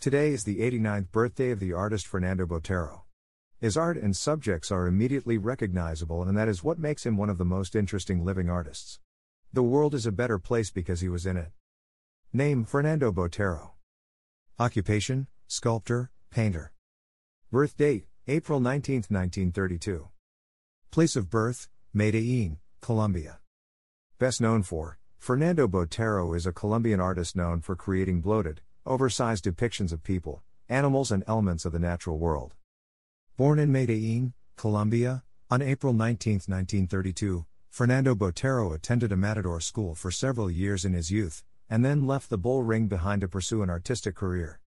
Today is the 89th birthday of the artist Fernando Botero. His art and subjects are immediately recognizable, and that is what makes him one of the most interesting living artists. The world is a better place because he was in it. Name Fernando Botero. Occupation Sculptor, Painter. Birth date April 19, 1932. Place of birth Medellin, Colombia. Best known for Fernando Botero is a Colombian artist known for creating bloated, oversized depictions of people, animals, and elements of the natural world. Born in Medellin, Colombia, on April 19, 1932, Fernando Botero attended a matador school for several years in his youth, and then left the bull ring behind to pursue an artistic career.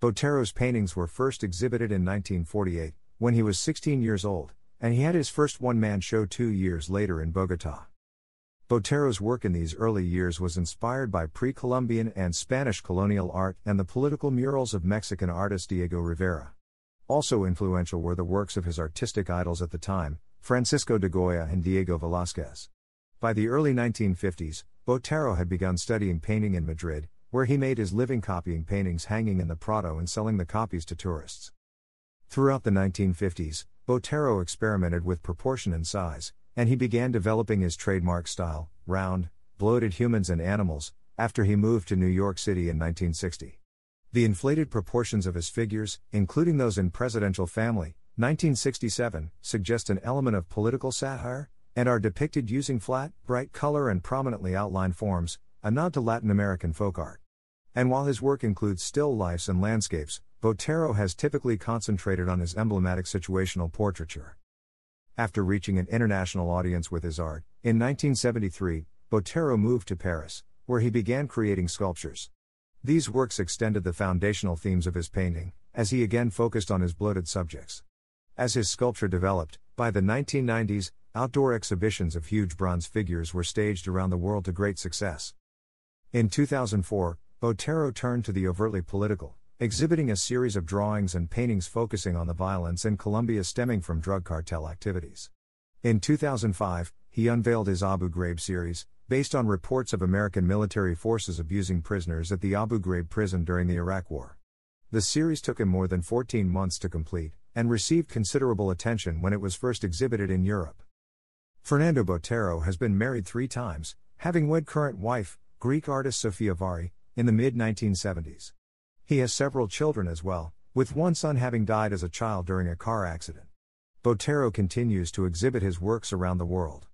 Botero's paintings were first exhibited in 1948, when he was 16 years old, and he had his first one man show two years later in Bogota. Botero's work in these early years was inspired by pre Columbian and Spanish colonial art and the political murals of Mexican artist Diego Rivera. Also influential were the works of his artistic idols at the time, Francisco de Goya and Diego Velázquez. By the early 1950s, Botero had begun studying painting in Madrid, where he made his living copying paintings hanging in the Prado and selling the copies to tourists. Throughout the 1950s, Botero experimented with proportion and size, and he began developing his trademark style, round, bloated humans and animals, after he moved to New York City in 1960. The inflated proportions of his figures, including those in Presidential Family, 1967, suggest an element of political satire, and are depicted using flat, bright color and prominently outlined forms, a nod to Latin American folk art. And while his work includes still lifes and landscapes, Botero has typically concentrated on his emblematic situational portraiture. After reaching an international audience with his art, in 1973, Botero moved to Paris, where he began creating sculptures. These works extended the foundational themes of his painting, as he again focused on his bloated subjects. As his sculpture developed, by the 1990s, outdoor exhibitions of huge bronze figures were staged around the world to great success. In 2004, Botero turned to the overtly political, exhibiting a series of drawings and paintings focusing on the violence in Colombia stemming from drug cartel activities. In 2005, he unveiled his Abu Ghraib series, based on reports of American military forces abusing prisoners at the Abu Ghraib prison during the Iraq War. The series took him more than 14 months to complete, and received considerable attention when it was first exhibited in Europe. Fernando Botero has been married three times, having wed current wife, Greek artist Sofia Vari, in the mid 1970s. He has several children as well, with one son having died as a child during a car accident. Botero continues to exhibit his works around the world.